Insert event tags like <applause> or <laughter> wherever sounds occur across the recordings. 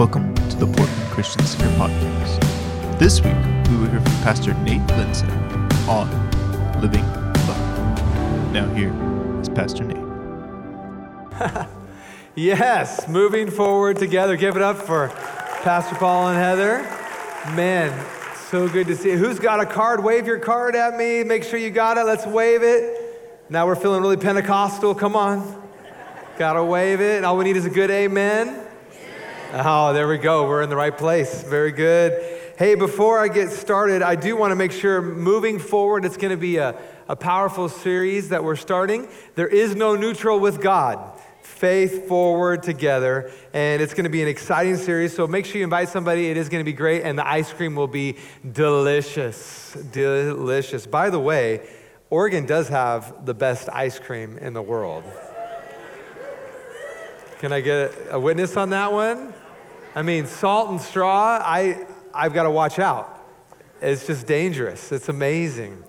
Welcome to the Portland Christian Center podcast. This week, we will hear from Pastor Nate Lindsay on Living Love. Now, here is Pastor Nate. <laughs> Yes, moving forward together. Give it up for Pastor Paul and Heather. Man, so good to see you. Who's got a card? Wave your card at me. Make sure you got it. Let's wave it. Now we're feeling really Pentecostal. Come on. Gotta wave it. All we need is a good amen. Oh, there we go. We're in the right place. Very good. Hey, before I get started, I do want to make sure moving forward, it's going to be a, a powerful series that we're starting. There is no neutral with God. Faith forward together. And it's going to be an exciting series. So make sure you invite somebody. It is going to be great. And the ice cream will be delicious. Delicious. By the way, Oregon does have the best ice cream in the world. Can I get a witness on that one? I mean, salt and straw, I, I've got to watch out. It's just dangerous. It's amazing.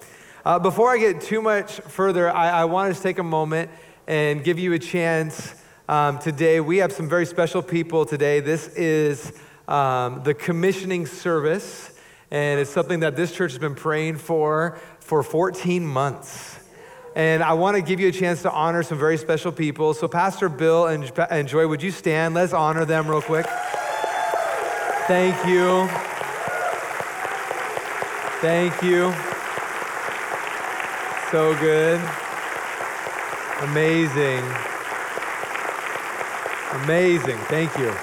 Uh, before I get too much further, I, I wanted to take a moment and give you a chance um, today. We have some very special people today. This is um, the commissioning service, and it's something that this church has been praying for for 14 months. And I want to give you a chance to honor some very special people. So, Pastor Bill and, Joy, would you stand? Let's honor them real quick. Thank you. Thank you. So good. Amazing. Amazing. Thank you.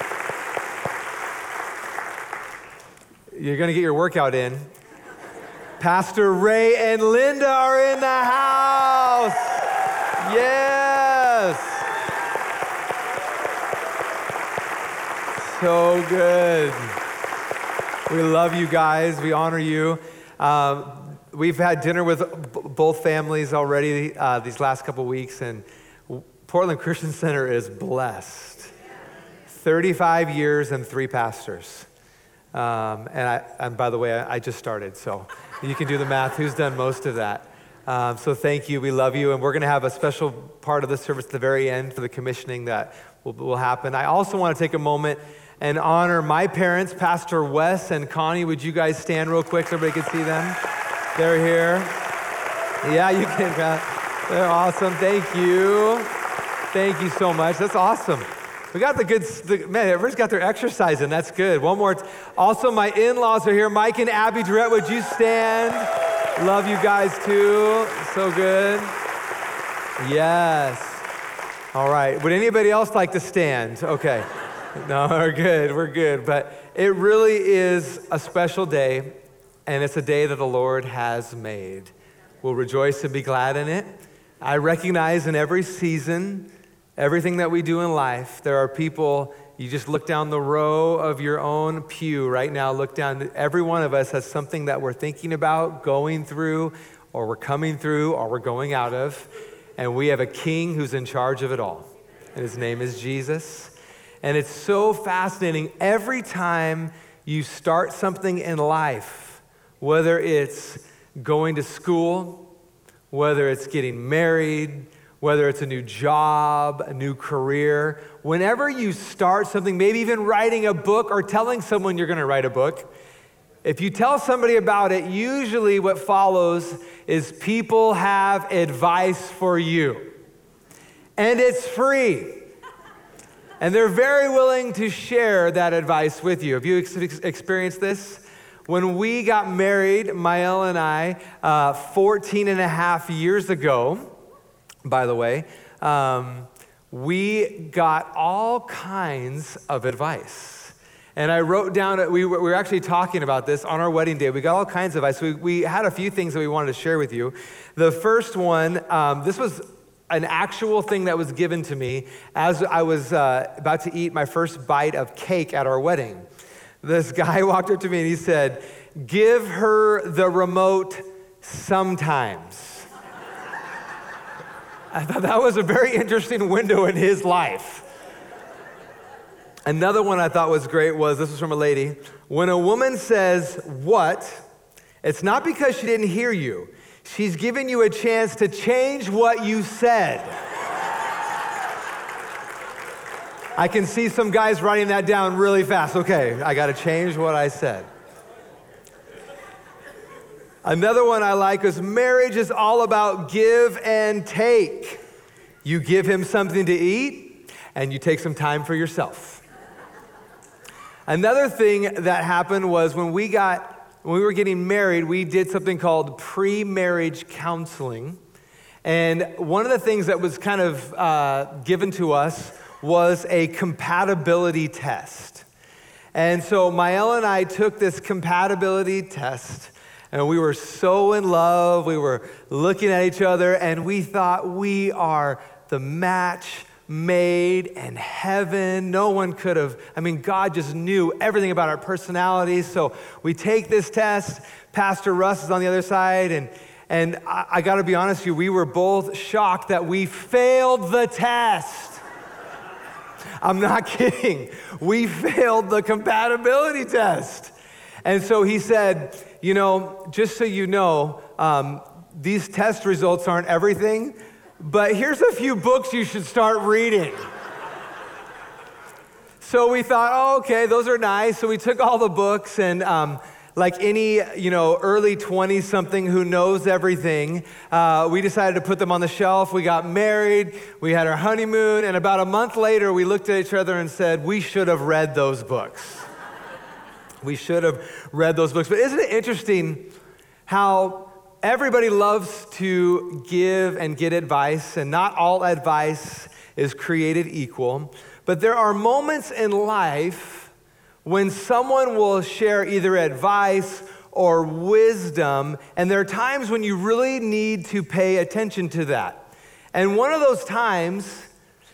You're going to get your workout in. Pastor Ray and Linda are in the house. Yes. So good. We love you guys. We honor you. Um, we've had dinner with b- both families already uh, these last couple weeks, and Portland Christian Center is blessed. 35 years and three pastors. Um, and, I, and by the way, I, I just started, so you can do the math. Who's done most of that? Um, so thank you. We love you. And we're going to have a special part of the service at the very end for the commissioning that will, will happen. I also want to take a moment and honor my parents, Pastor Wes and Connie. Would you guys stand real quick so everybody can see them? They're here. Yeah, you can. They're awesome. Thank you. Thank you so much. That's awesome. We got the good, the, man, everybody's got their exercise in. That's good. One more. Also, my in laws are here. Mike and Abby Durrett, would you stand? Love you guys too. So good. Yes. All right. Would anybody else like to stand? Okay. <laughs> No, we're good. We're good. But it really is a special day, and it's a day that the Lord has made. We'll rejoice and be glad in it. I recognize in every season, everything that we do in life, there are people, you just look down the row of your own pew right now, look down. Every one of us has something that we're thinking about, going through, or we're coming through, or we're going out of. And we have a king who's in charge of it all. And his name is Jesus. And it's so fascinating. Every time you start something in life, whether it's going to school, whether it's getting married, whether it's a new job, a new career, whenever you start something, maybe even writing a book or telling someone you're going to write a book, if you tell somebody about it, usually what follows is people have advice for you. And it's free. And they're very willing to share that advice with you. Have you ex- experienced this? When we got married, Mael and I, uh, 14 and a half years ago, by the way, um, we got all kinds of advice. And I wrote down, we were, actually talking about this on our wedding day. We got all kinds of advice. We, we had a few things that we wanted to share with you. The first one, um, this was an actual thing that was given to me as I was uh, about to eat my first bite of cake at our wedding. This <laughs> guy walked up to me and he said, Give her the remote sometimes. I thought that was a very interesting window in his life. Another one I thought was great was this was from a lady. When a woman says, What? It's not because she didn't hear you, she's giving you a chance to change what you said. I can see some guys writing that down really fast. Okay, I got to change what I said. Another one I like is marriage is all about give and take. You give him something to eat, and you take some time for yourself. Another thing that happened was when we got when we were getting married, we did something called pre-marriage counseling. And one of the things that was kind of uh, given to us was a compatibility test. And so Mael and I took this compatibility test, and we were so in love. We were looking at each other, and we thought we are the match made in heaven. No one could have, I mean, God just knew everything about our personalities. So we take this test. Pastor Russ is on the other side, and and I, I got to be honest with you, we were both shocked that we failed the test. <laughs> I'm not kidding. We failed the compatibility test. And so he said, You know, just so you know, um, these test results aren't everything, but here's a few books you should start reading. so we thought, oh, okay, those are nice. So we took all the books and um, like any you know early 20 something who knows everything uh, we decided to put them on the shelf we got married we had our honeymoon and about a month later we looked at each other and said we should have read those books we should have read those books but isn't it interesting how everybody loves to give and get advice and not all advice is created equal but there are moments in life when someone will share either advice or wisdom, and there are times when you really need to pay attention to that. And one of those times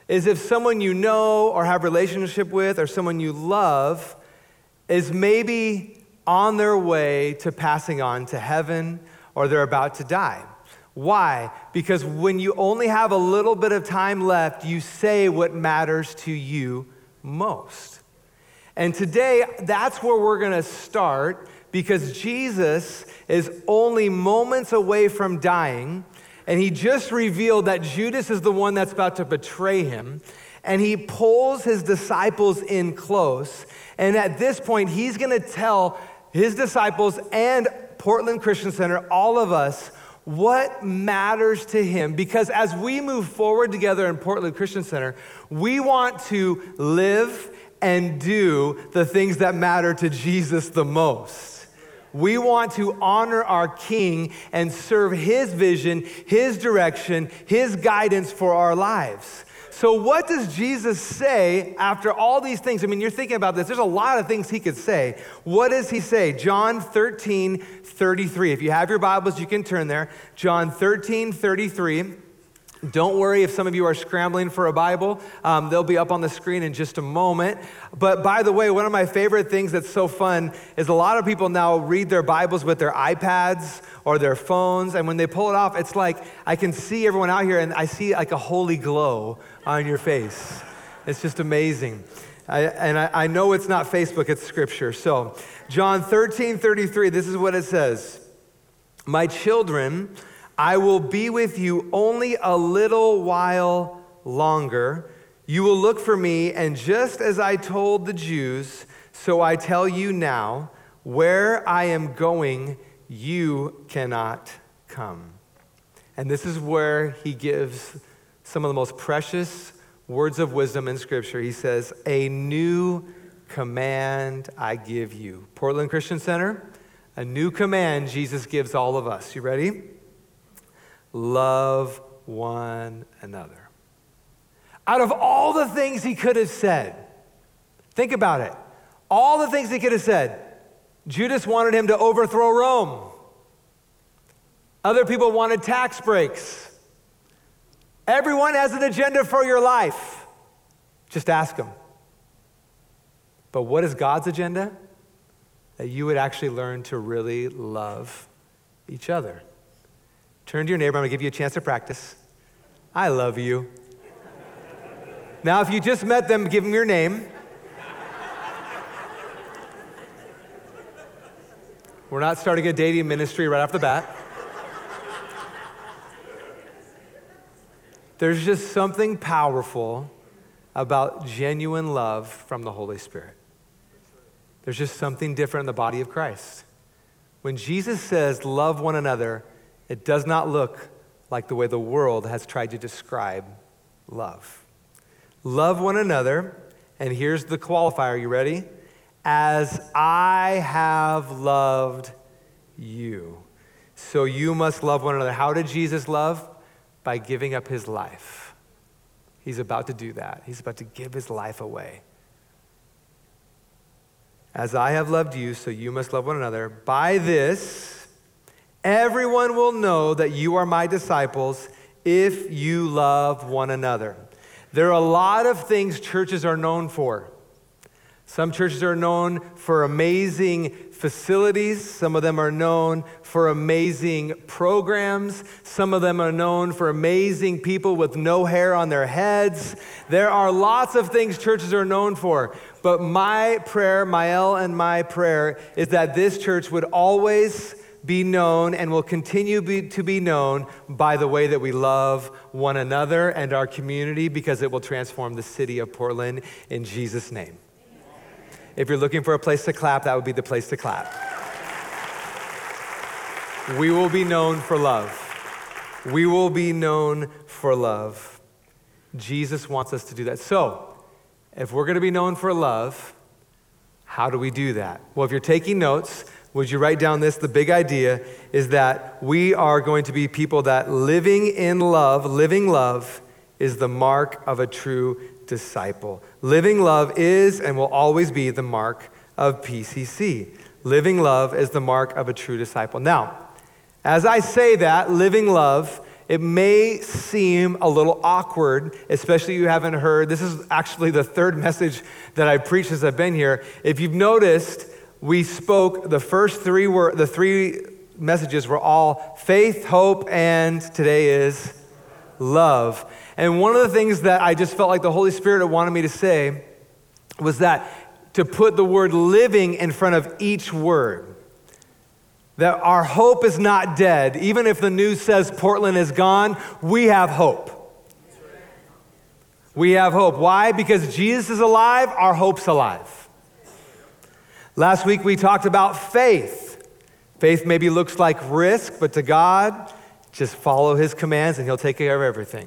is if someone you know or have relationship with or someone you love is maybe on their way to passing on to heaven or they're about to die. Why? Because when you only have a little bit of time left, you say what matters to you most. And today, that's where we're going to start because Jesus is only moments away from dying. And he just revealed that Judas is the one that's about to betray him. And he pulls his disciples in close. And at this point, he's going to tell his disciples and Portland Christian Center, all of us, what matters to him. Because as we move forward together in Portland Christian Center, we want to live and do the things that matter to Jesus the most. We want to honor our King and serve His vision, His direction, His guidance for our lives. So, what does Jesus say after all these things? I mean, you're thinking about this. There's a lot of things he could say. What does he say? John 13, 33. If you have your Bibles, you can turn there. John 13, 33. Don't worry if some of you are scrambling for a Bible. Um, they'll be up on the screen in just a moment. But by the way, one of my favorite things that's so fun is a lot of people now read their Bibles with their iPads or their phones. And when they pull it off, it's like I can see everyone out here and I see like a holy glow on your face. It's just amazing. I, and I, I know it's not Facebook, it's scripture. So, John 13 33, this is what it says My children, I will be with you only a little while longer. You will look for me, and just as I told the Jews, so I tell you now, where I am going, you cannot come. And this is where he gives some of the most precious words of wisdom in Scripture. He says, A new command I give you. Portland Christian Center, a new command Jesus gives all of us. You ready? Love one another. Out of all the things he could have said, think about it. All the things he could have said, Judas wanted him to overthrow Rome. Other people wanted tax breaks. Everyone has an agenda for your life. Just ask them. But what is God's agenda? That you would actually learn to really love each other. Turn to your neighbor. I'm going to give you a chance to practice. I love you. Now, if you just met them, give them your name. We're not starting a dating ministry right off the bat. There's just something powerful about genuine love from the Holy Spirit. There's just something different in the body of Christ. When Jesus says, love one another, it does not look like the way the world has tried to describe love. Love one another, and here's the qualifier. You ready? As I have loved you. So you must love one another. How did Jesus love? By giving up his life. He's about to do that. He's about to give his life away. As I have loved you, so you must love one another. By this, everyone will know that you are my disciples if you love one another. There are a lot of things churches are known for. Some churches are known for amazing facilities. Some of them are known for amazing programs. Some of them are known for amazing people with no hair on their heads. There are lots of things churches are known for. But my prayer, my Mael and my prayer, is that this church would always be known and will continue be, to be known by the way that we love one another and our community because it will transform the city of Portland in Jesus' name. If you're looking for a place to clap, that would be the place to clap. We will be known for love. We will be known for love. Jesus wants us to do that. So, if we're going to be known for love, how do we do that? Well, if you're taking notes, would you write down this? The big idea is that we are going to be people that living in love, living love, is the mark of a true disciple. Living love is and will always be the mark of PCC. Living love is the mark of a true disciple. Now, as I say that, living love, it may seem a little awkward, especially if you haven't heard. This is actually the third message that I preached since I've been here. If you've noticed, we spoke the first three were the three messages were all faith, hope, and today is love. And one of the things that I just felt like the Holy Spirit wanted me to say was that to put the word living in front of each word. That our hope is not dead. Even if the news says Portland is gone, we have hope. We have hope. Why? Because Jesus is alive, our hope's alive. Last week we talked about faith. Faith maybe looks like risk, but to God, just follow his commands and he'll take care of everything.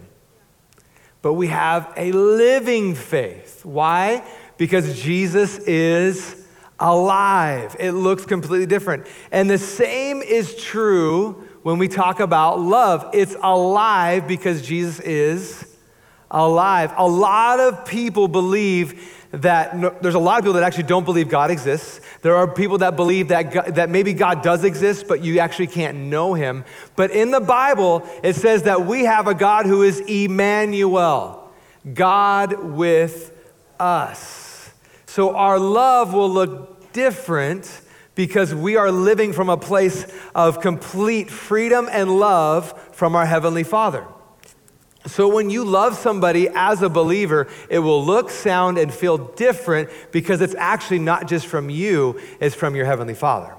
But we have a living faith. Why? Because Jesus is alive. It looks completely different. And the same is true when we talk about love. It's alive because Jesus is alive. A lot of people believe that no, there's a lot of people that actually don't believe God exists. There are people that believe that, God, that maybe God does exist, but you actually can't know him. But in the Bible, it says that we have a God who is Emmanuel, God with us. So our love will look different because we are living from a place of complete freedom and love from our Heavenly Father. So, when you love somebody as a believer, it will look, sound, and feel different because it's actually not just from you, it's from your Heavenly Father.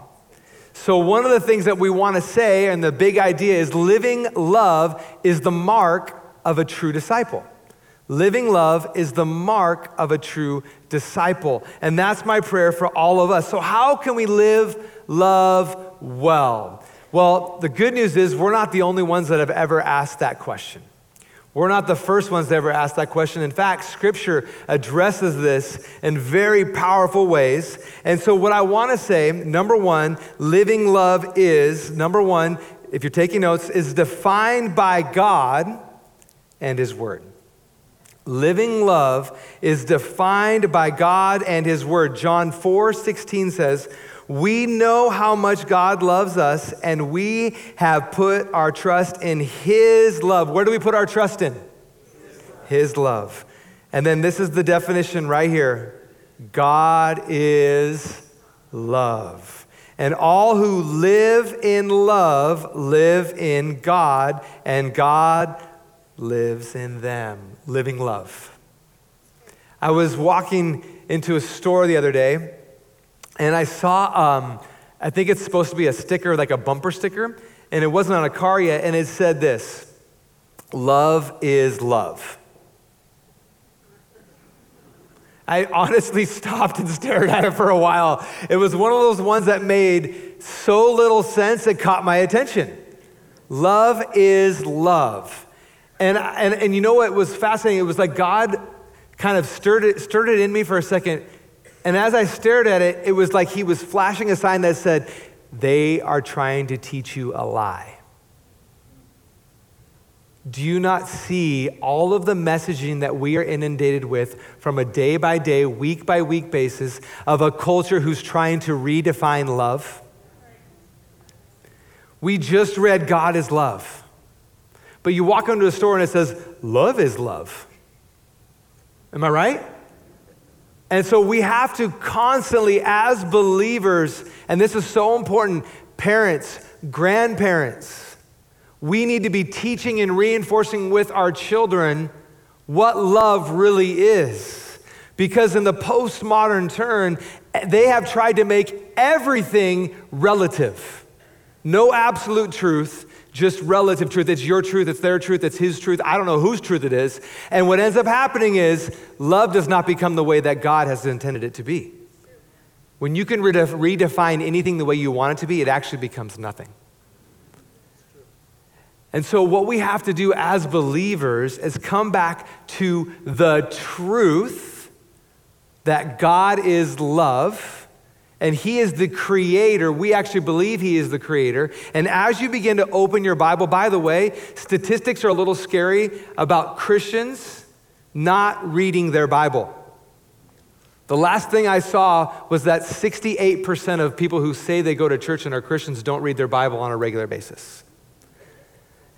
So, one of the things that we want to say, and the big idea is living love is the mark of a true disciple. Living love is the mark of a true disciple. And that's my prayer for all of us. So, how can we live love well? Well, the good news is we're not the only ones that have ever asked that question. We're not the first ones to ever ask that question. In fact, Scripture addresses this in very powerful ways. And so, what I want to say, number one, living love is, number one, if you're taking notes, is defined by God and His Word. Living love is defined by God and His Word. John 4 16 says, we know how much God loves us, and we have put our trust in His love. Where do we put our trust in? His love. And then this is the definition right here God is love. And all who live in love live in God, and God lives in them. Living love. I was walking into a store the other day and I saw, um, I think it's supposed to be a sticker, like a bumper sticker, and it wasn't on a car yet, and it said this Love is love. I honestly <laughs> stopped and stared at it for a while. It was one of those ones that made so little sense it caught my attention. Love is love. And, and, and you know what was fascinating? It was like God kind of stirred it, stirred it in me for a second. And as I stared at it, it was like he was flashing a sign that said, They are trying to teach you a lie. Do you not see all of the messaging that we are inundated with from a day by day, week by week basis of a culture who's trying to redefine love? We just read God is love. But you walk into a store and it says, Love is love. Am I right? And so we have to constantly, as believers, and this is so important, parents, grandparents, we need to be teaching and reinforcing with our children what love really is. Because in the postmodern turn, they have tried to make everything relative. No absolute truth, just relative truth. It's your truth, it's their truth, it's his truth. I don't know whose truth it is. And what ends up happening is love does not become the way that God has intended it to be. When you can redefine anything the way you want it to be, it actually becomes nothing. And so, what we have to do as believers is come back to the truth that God is love and He is the creator. We actually believe He is the creator. And as you begin to open your Bible, by the way, statistics are a little scary about Christians not reading their Bible. The last thing I saw was that 68% of people who say they go to church and are Christians don't read their Bible on a regular basis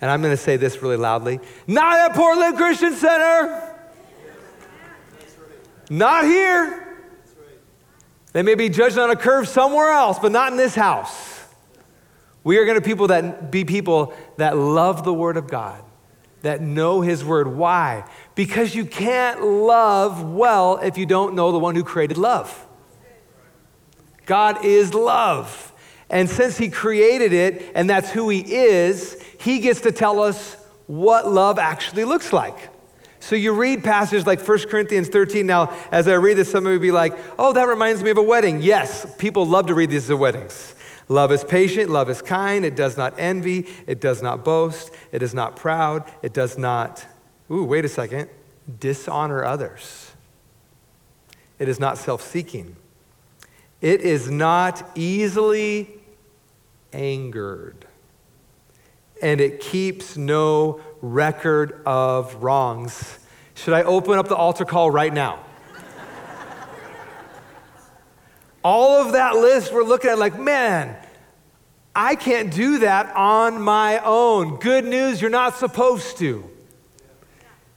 and I'm going to say this really loudly not at Portland Christian Center. Not here. They may be judged on a curve somewhere else, but not in this house. We are going to people that be people that love the Word of God, that know His Word. Why? Because you can't love well if you don't know the one who created love. God is love. And since He created it and that's who He is, He gets to tell us what love actually looks like. So you read passages like 1 Corinthians 13. Now, as I read this, some of you be like, oh, that reminds me of a wedding. Yes, people love to read these at weddings. Love is patient, love is kind, it does not envy, it does not boast, it is not proud, it does not, ooh, wait a second, dishonor others. It is not self seeking. It is not easily angered. And it keeps no record of wrongs. Should I open up the altar call right now? All of that list we're looking at, like, man, I can't do that on my own. Good news, you're not supposed to.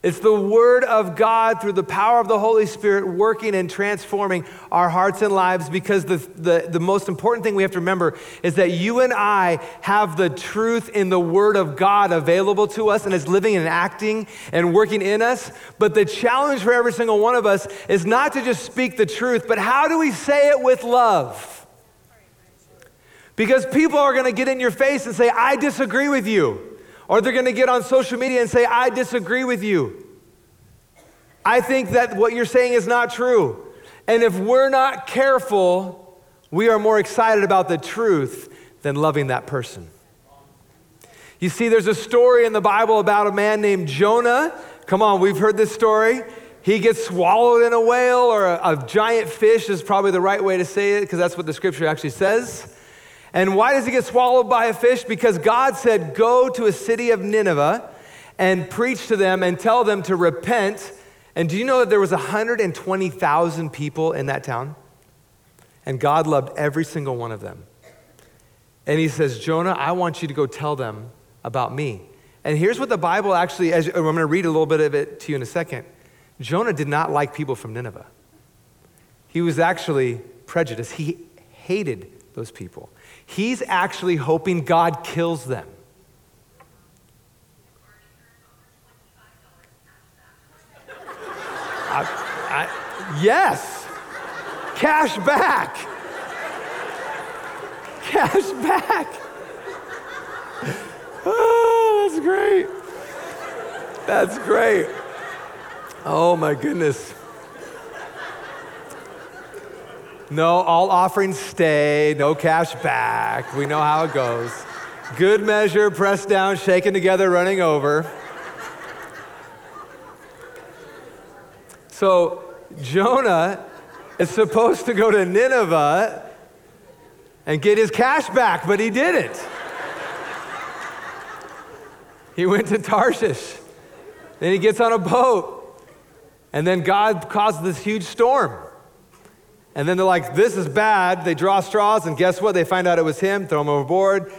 It's the Word of God through the power of the Holy Spirit working and transforming our hearts and lives because the, the, the, most important thing we have to remember is that you and I have the truth in the Word of God available to us and it's living and acting and working in us. But the challenge for every single one of us is not to just speak the truth, but how do we say it with love? Because people are going to get in your face and say, I disagree with you. Or they're going to get on social media and say, I disagree with you. I think that what you're saying is not true. And if we're not careful, we are more excited about the truth than loving that person. You see, there's a story in the Bible about a man named Jonah. Come on, we've heard this story. He gets swallowed in a whale or a, a giant fish, is probably the right way to say it because that's what the scripture actually says. And why does he get swallowed by a fish? Because God said, Go to a city of Nineveh and preach to them and tell them to repent. And do you know that there was 120,000 people in that town? And God loved every single one of them. And he says, Jonah, I want you to go tell them about me. And here's what the Bible actually, as, I'm going to read a little bit of it to you in a second. Jonah did not like people from Nineveh. He was actually prejudiced. He hated those people. He's actually hoping God kills them. I, I, yes, cash back. Cash back. Oh, that's great. That's great. Oh my goodness. No, all offerings stay, no cash back. We know how it goes. Good measure, pressed down, shaken together, running over. So Jonah is supposed to go to Nineveh and get his cash back, but he didn't. he went to Tarshish. Then he gets on a boat. And then God caused this huge storm. And then they're like, this is bad. They draw straws, and guess what? They find out it was him, throw him overboard.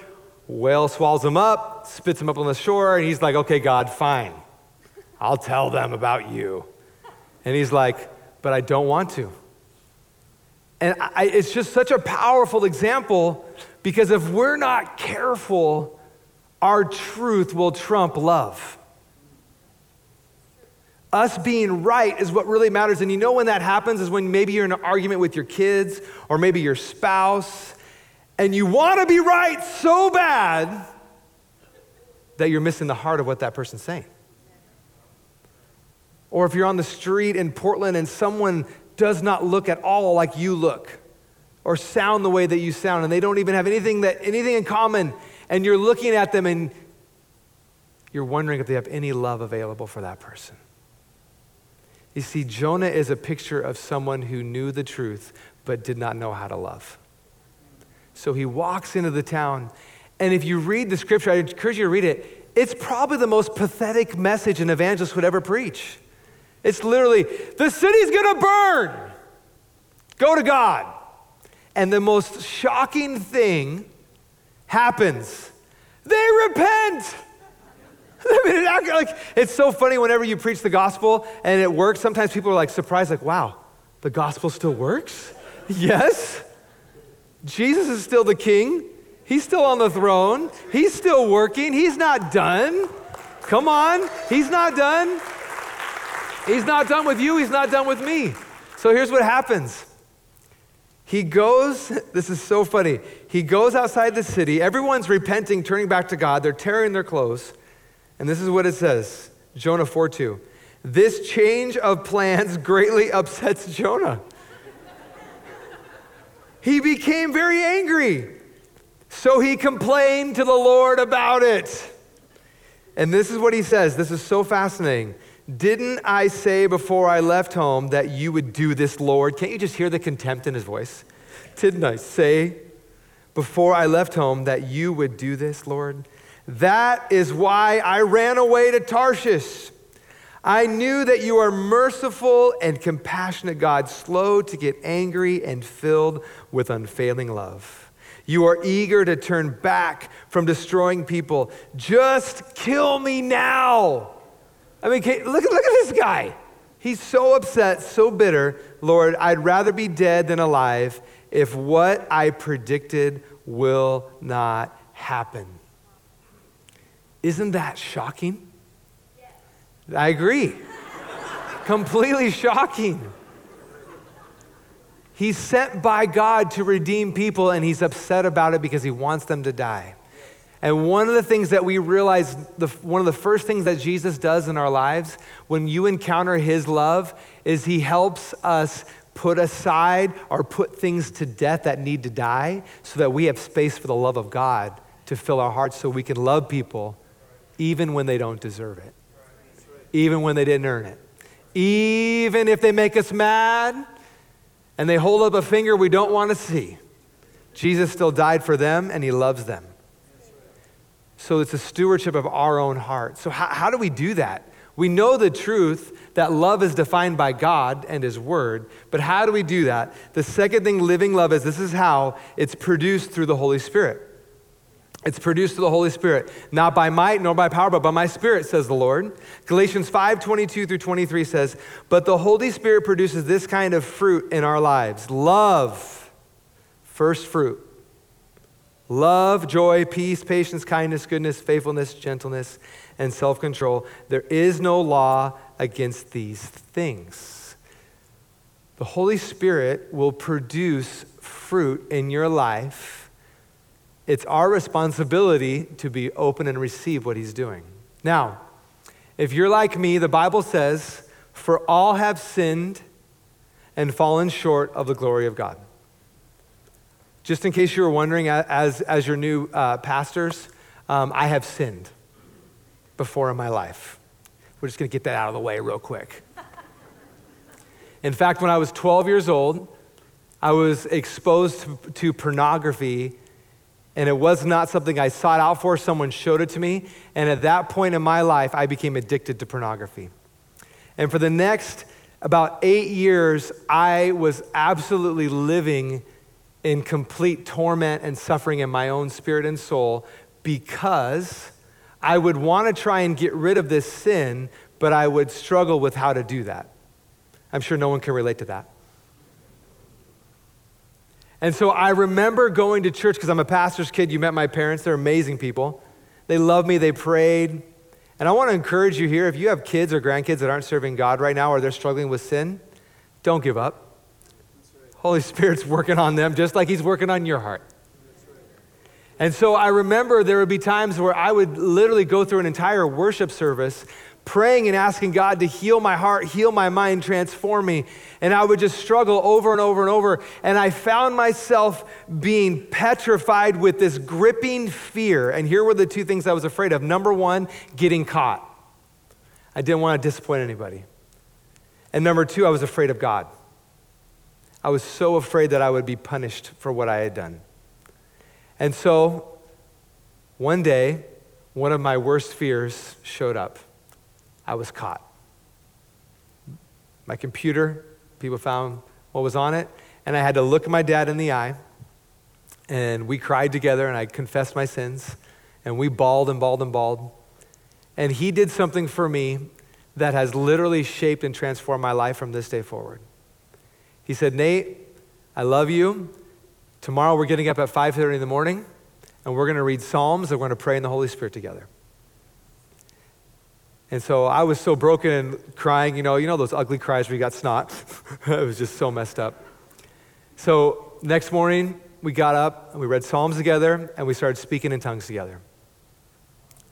Whale swallows him up, spits him up on the shore, and he's like, okay, God, fine. I'll tell them about you. And he's like, but I don't want to. And I, it's just such a powerful example because if we're not careful, our truth will trump love. Us being right is what really matters. And you know when that happens is when maybe you're in an argument with your kids or maybe your spouse, and you want to be right so bad that you're missing the heart of what that person's saying. Or if you're on the street in Portland and someone does not look at all like you look or sound the way that you sound and they don't even have anything that anything in common and you're looking at them and you're wondering if they have any love available for that person. You see, Jonah is a picture of someone who knew the truth but did not know how to love. So he walks into the town, and if you read the scripture, I encourage you to read it. It's probably the most pathetic message an evangelist would ever preach. It's literally, the city's gonna burn. Go to God. And the most shocking thing happens. They repent. <laughs> I mean, like, it's so funny whenever you preach the gospel and it works. Sometimes people are like surprised, like, wow, the gospel still works? <laughs> yes. Jesus is still the king. He's still on the throne. He's still working. He's not done. Come on. He's not done. He's not done with you. He's not done with me. So here's what happens. He goes, <laughs> this is so funny. He goes outside the city. Everyone's repenting, turning back to God. They're tearing their clothes. And this is what it says Jonah 4 2. This change of plans <laughs> greatly upsets Jonah. he became very angry. So he complained to the Lord about it. And this is what he says. This is so fascinating. Didn't I say before I left home that you would do this, Lord? Can't you just hear the contempt in his voice? Didn't I say before I left home that you would do this, Lord? That is why I ran away to Tarshish. I knew that you are merciful and compassionate God, slow to get angry and filled with unfailing love. You are eager to turn back from destroying people. Just kill me now. I mean, look, look at this guy. He's so upset, so bitter. Lord, I'd rather be dead than alive if what I predicted will not happen. Isn't that shocking? I agree. Completely shocking. He's sent by God to redeem people, and he's upset about it because he wants them to die. And one of the things that we realize, the, one of the first things that Jesus does in our lives when you encounter his love is he helps us put aside or put things to death that need to die so that we have space for the love of God to fill our hearts so we can love people even when they don't deserve it, even when they didn't earn it, even if they make us mad and they hold up a finger we don't want to see. Jesus still died for them and he loves them. So it's a stewardship of our own heart. So, how, how do we do that? We know the truth that love is defined by God and His Word, but how do we do that? The second thing living love is this is how it's produced through the Holy Spirit. It's produced through the Holy Spirit, not by might nor by power, but by my Spirit, says the Lord. Galatians 5 22 through 23 says, But the Holy Spirit produces this kind of fruit in our lives love, first fruit. Love, joy, peace, patience, kindness, goodness, faithfulness, gentleness, and self control. There is no law against these things. The Holy Spirit will produce fruit in your life it's our responsibility to be open and receive what he's doing. Now, if you're like me, the Bible says, For all have sinned and fallen short of the glory of God. Just in case you were wondering, as, as your new uh, pastors, um, I have sinned before in my life. We're just going to get that out of the way real quick. In fact, when I was 12 years old, I was exposed to, to pornography, and it was not something I sought out for. Someone showed it to me, and at that point in my life, I became addicted to pornography. And for the next about eight years, I was absolutely living in complete torment and suffering in my own spirit and soul because I would want to try and get rid of this sin, but I would struggle with how to do that. I'm sure no one can relate to that. And so I remember going to church because I'm a pastor's kid. You met my parents, they're amazing people. They love me, they prayed. And I want to encourage you here if you have kids or grandkids that aren't serving God right now or they're struggling with sin, don't give up. Holy Spirit's working on them just like He's working on your heart. And so I remember there would be times where I would literally go through an entire worship service praying and asking God to heal my heart, heal my mind, transform me. And I would just struggle over and over and over. And I found myself being petrified with this gripping fear. And here were the two things I was afraid of. Number one, getting caught. I didn't want to disappoint anybody. And number two, I was afraid of God. I was so afraid that I would be punished for what I had done. And so one day, one of my worst fears showed up. I was caught. My computer, people found what was on it, and I had to look my dad in the eye, and we cried together, and I confessed my sins, and we bawled and bawled and bawled. And he did something for me that has literally shaped and transformed my life from this day forward. He said, Nate, I love you. Tomorrow we're getting up at 5:30 in the morning, and we're going to read Psalms and we're going to pray in the Holy Spirit together. And so I was so broken and crying, you know, you know those ugly cries where you got snot. <laughs> it was just so messed up. So next morning, we got up and we read Psalms together and we started speaking in tongues together.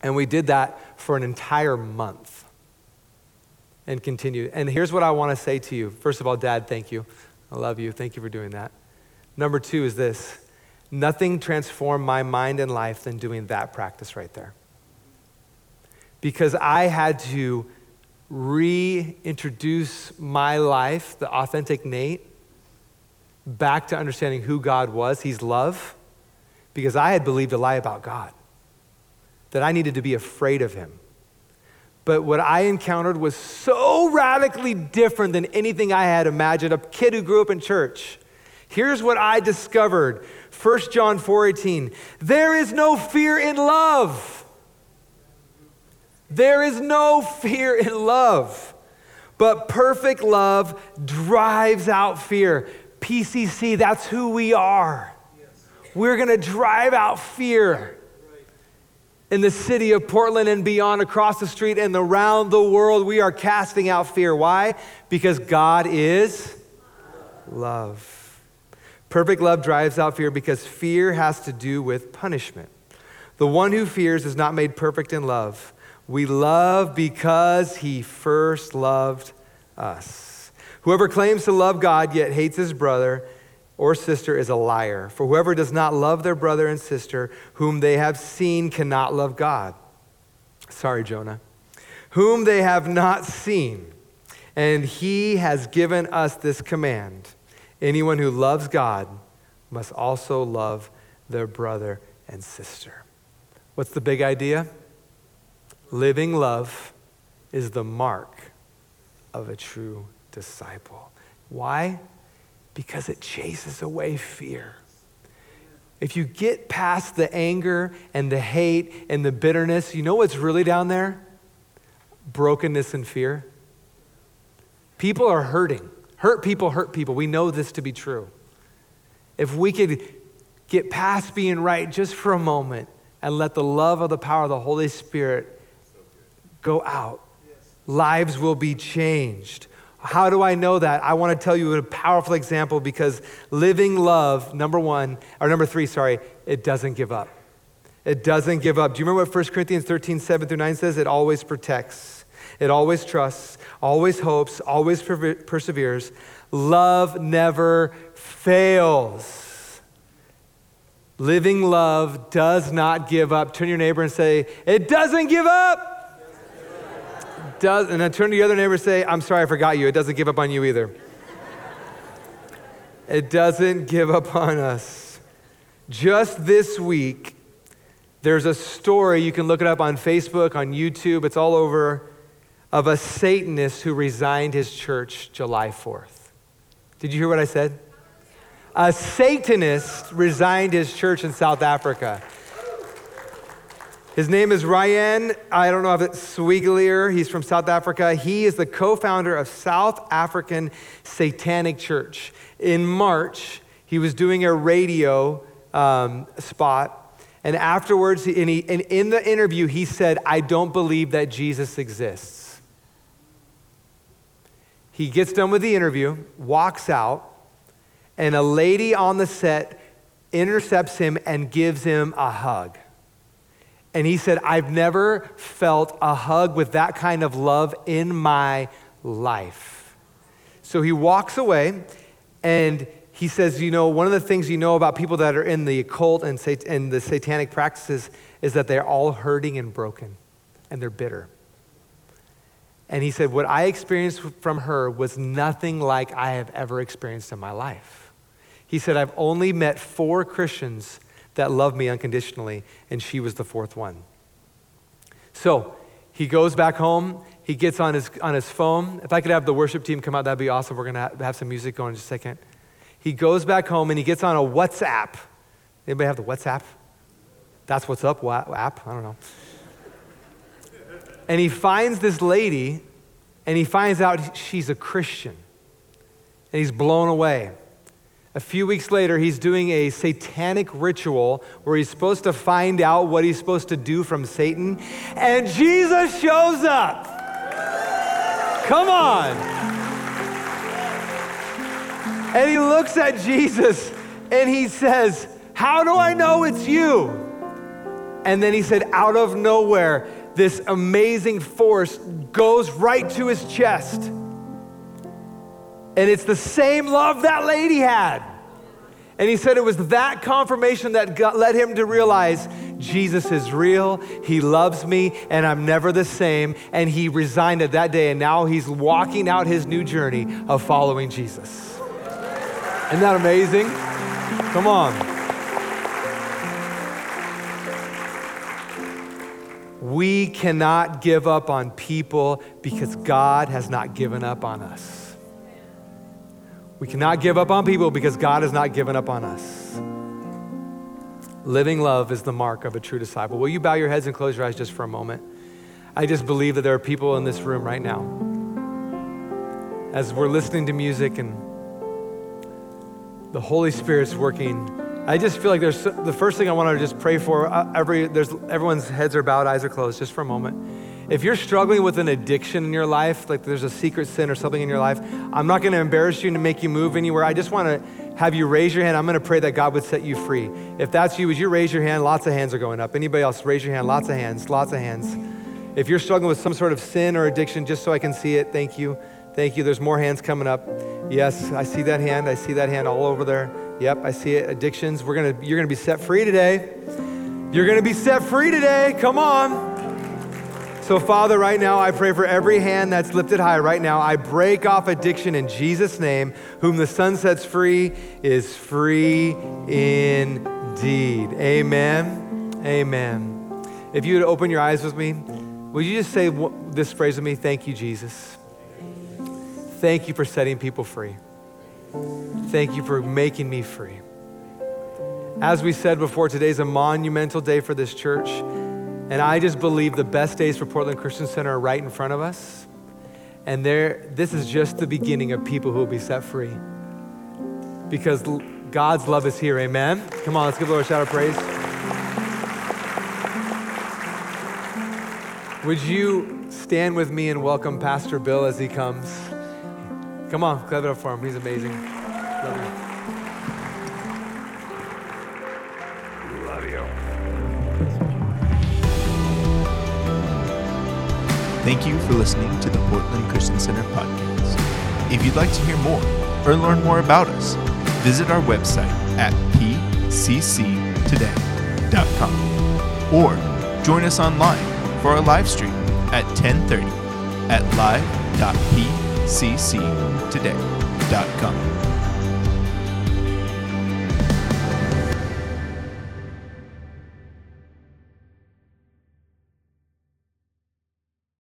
And we did that for an entire month and continued. And here's what I want to say to you. First of all, Dad, thank you. I love you. Thank you for doing that. Number two is this nothing transformed my mind and life than doing that practice right there because I had to reintroduce my life, the authentic Nate, back to understanding who God was. He's love, because I had believed a lie about God, that I needed to be afraid of Him. But what I encountered was so radically different than anything I had imagined. A kid who grew up in church. Here's what I discovered 1 John 4:18. There is no fear in love. There is no fear in love, but perfect love drives out fear. PCC, that's who we are. We're going to drive out fear in the city of Portland and beyond, across the street and around the world. We are casting out fear. Why? Because God is love. Perfect love drives out fear because fear has to do with punishment. The one who fears is not made perfect in love. We love because he first loved us. Whoever claims to love God yet hates his brother or sister is a liar. For whoever does not love their brother and sister whom they have seen cannot love God. Sorry, Jonah. Whom they have not seen. And he has given us this command anyone who loves God must also love their brother and sister. What's the big idea? Living love is the mark of a true disciple. Why? Because it chases away fear. If you get past the anger and the hate and the bitterness, you know what's really down there? Brokenness and fear. People are hurting. Hurt people hurt people. We know this to be true. If we could get past being right just for a moment and let the love of the power of the Holy Spirit go out. Lives will be changed. How do I know that? I want to tell you a powerful example because living love, number one, or number three, sorry, it doesn't give up. It doesn't give up. Do you remember what 1 Corinthians 13, 7 through 9 says? It always protects, it always trusts, always hopes, always perseveres. Love never fails. Living love does not give up. Turn your neighbor and say, It doesn't give up. Does, and then turn to the other neighbor and say, I'm sorry, I forgot you. It doesn't give up on you either. it doesn't give up on us. Just this week, there's a story, you can look it up on Facebook, on YouTube, it's all over, of a Satanist who resigned his church July 4th. Did you hear what I said? A Satanist resigned his church in South Africa. His name is Ryan, I don't know if it's Swiglier. He's from South Africa. He is the co founder of South African Satanic Church. In March, he was doing a radio um, spot. And afterwards, and, he, and in the interview, he said, I don't believe that Jesus exists. He gets done with the interview, walks out, and a lady on the set intercepts him and gives him a hug. And he said, I've never felt a hug with that kind of love in my life. So he walks away and he says, You know, one of the things you know about people that are in the occult and, sat- and the satanic practices is that they're all hurting and broken and they're bitter. And he said, What I experienced from her was nothing like I have ever experienced in my life. He said, I've only met four Christians that loved me unconditionally, and she was the fourth one. So he goes back home. He gets on his, on his phone. If I could have the worship team come out, that'd be awesome. We're going to have some music going in just a second. He goes back home and he gets on a WhatsApp. Anybody have the WhatsApp? That's what's up, app? I don't know. And he finds this lady and he finds out she's a Christian. And he's blown away. A few weeks later, he's doing a satanic ritual where he's supposed to find out what he's supposed to do from Satan, and Jesus shows up. Come on. And he looks at Jesus and he says, How do I know it's you? And then he said, Out of nowhere, this amazing force goes right to his chest. And it's the same love that lady had. And he said it was that confirmation that got, led him to realize Jesus is real, he loves me, and I'm never the same. And he resigned at that day, and now he's walking out his new journey of following Jesus. Isn't that amazing? Come on. We cannot give up on people because God has not given up on us. We cannot give up on people because God has not given up on us. Living love is the mark of a true disciple. Will you bow your heads and close your eyes just for a moment? I just believe that there are people in this room right now. As we're listening to music and the Holy Spirit's working, I just feel like there's the first thing I want to just pray for. Uh, every, there's, everyone's heads are bowed, eyes are closed, just for a moment. If you're struggling with an addiction in your life, like there's a secret sin or something in your life, I'm not going to embarrass you and make you move anywhere. I just want to have you raise your hand. I'm going to pray that God would set you free. If that's you, would you raise your hand? Lots of hands are going up. Anybody else, raise your hand. Lots of hands, lots of hands. If you're struggling with some sort of sin or addiction, just so I can see it, thank you. Thank you. There's more hands coming up. Yes, I see that hand. I see that hand all over there. Yep, I see it. Addictions. We're gonna, you're going to be set free today. You're going to be set free today. Come on. So, Father, right now, I pray for every hand that's lifted high right now. I break off addiction in Jesus' name. Whom the Son sets free is free indeed. Amen. Amen. If you would open your eyes with me, would you just say this phrase with me? Thank you, Jesus. Thank you for setting people free. Thank you for making me free. As we said before, today's a monumental day for this church. And I just believe the best days for Portland Christian Center are right in front of us. And there, this is just the beginning of people who will be set free. Because God's love is here. Amen. Come on, let's give the Lord a shout of praise. Would you stand with me and welcome Pastor Bill as he comes? Come on, clap it up for him. He's amazing. Thank you for listening to the Portland Christian Center podcast. If you'd like to hear more or learn more about us, visit our website at pcctoday.com or join us online for our live stream at 10:30 at live.pcctoday.com.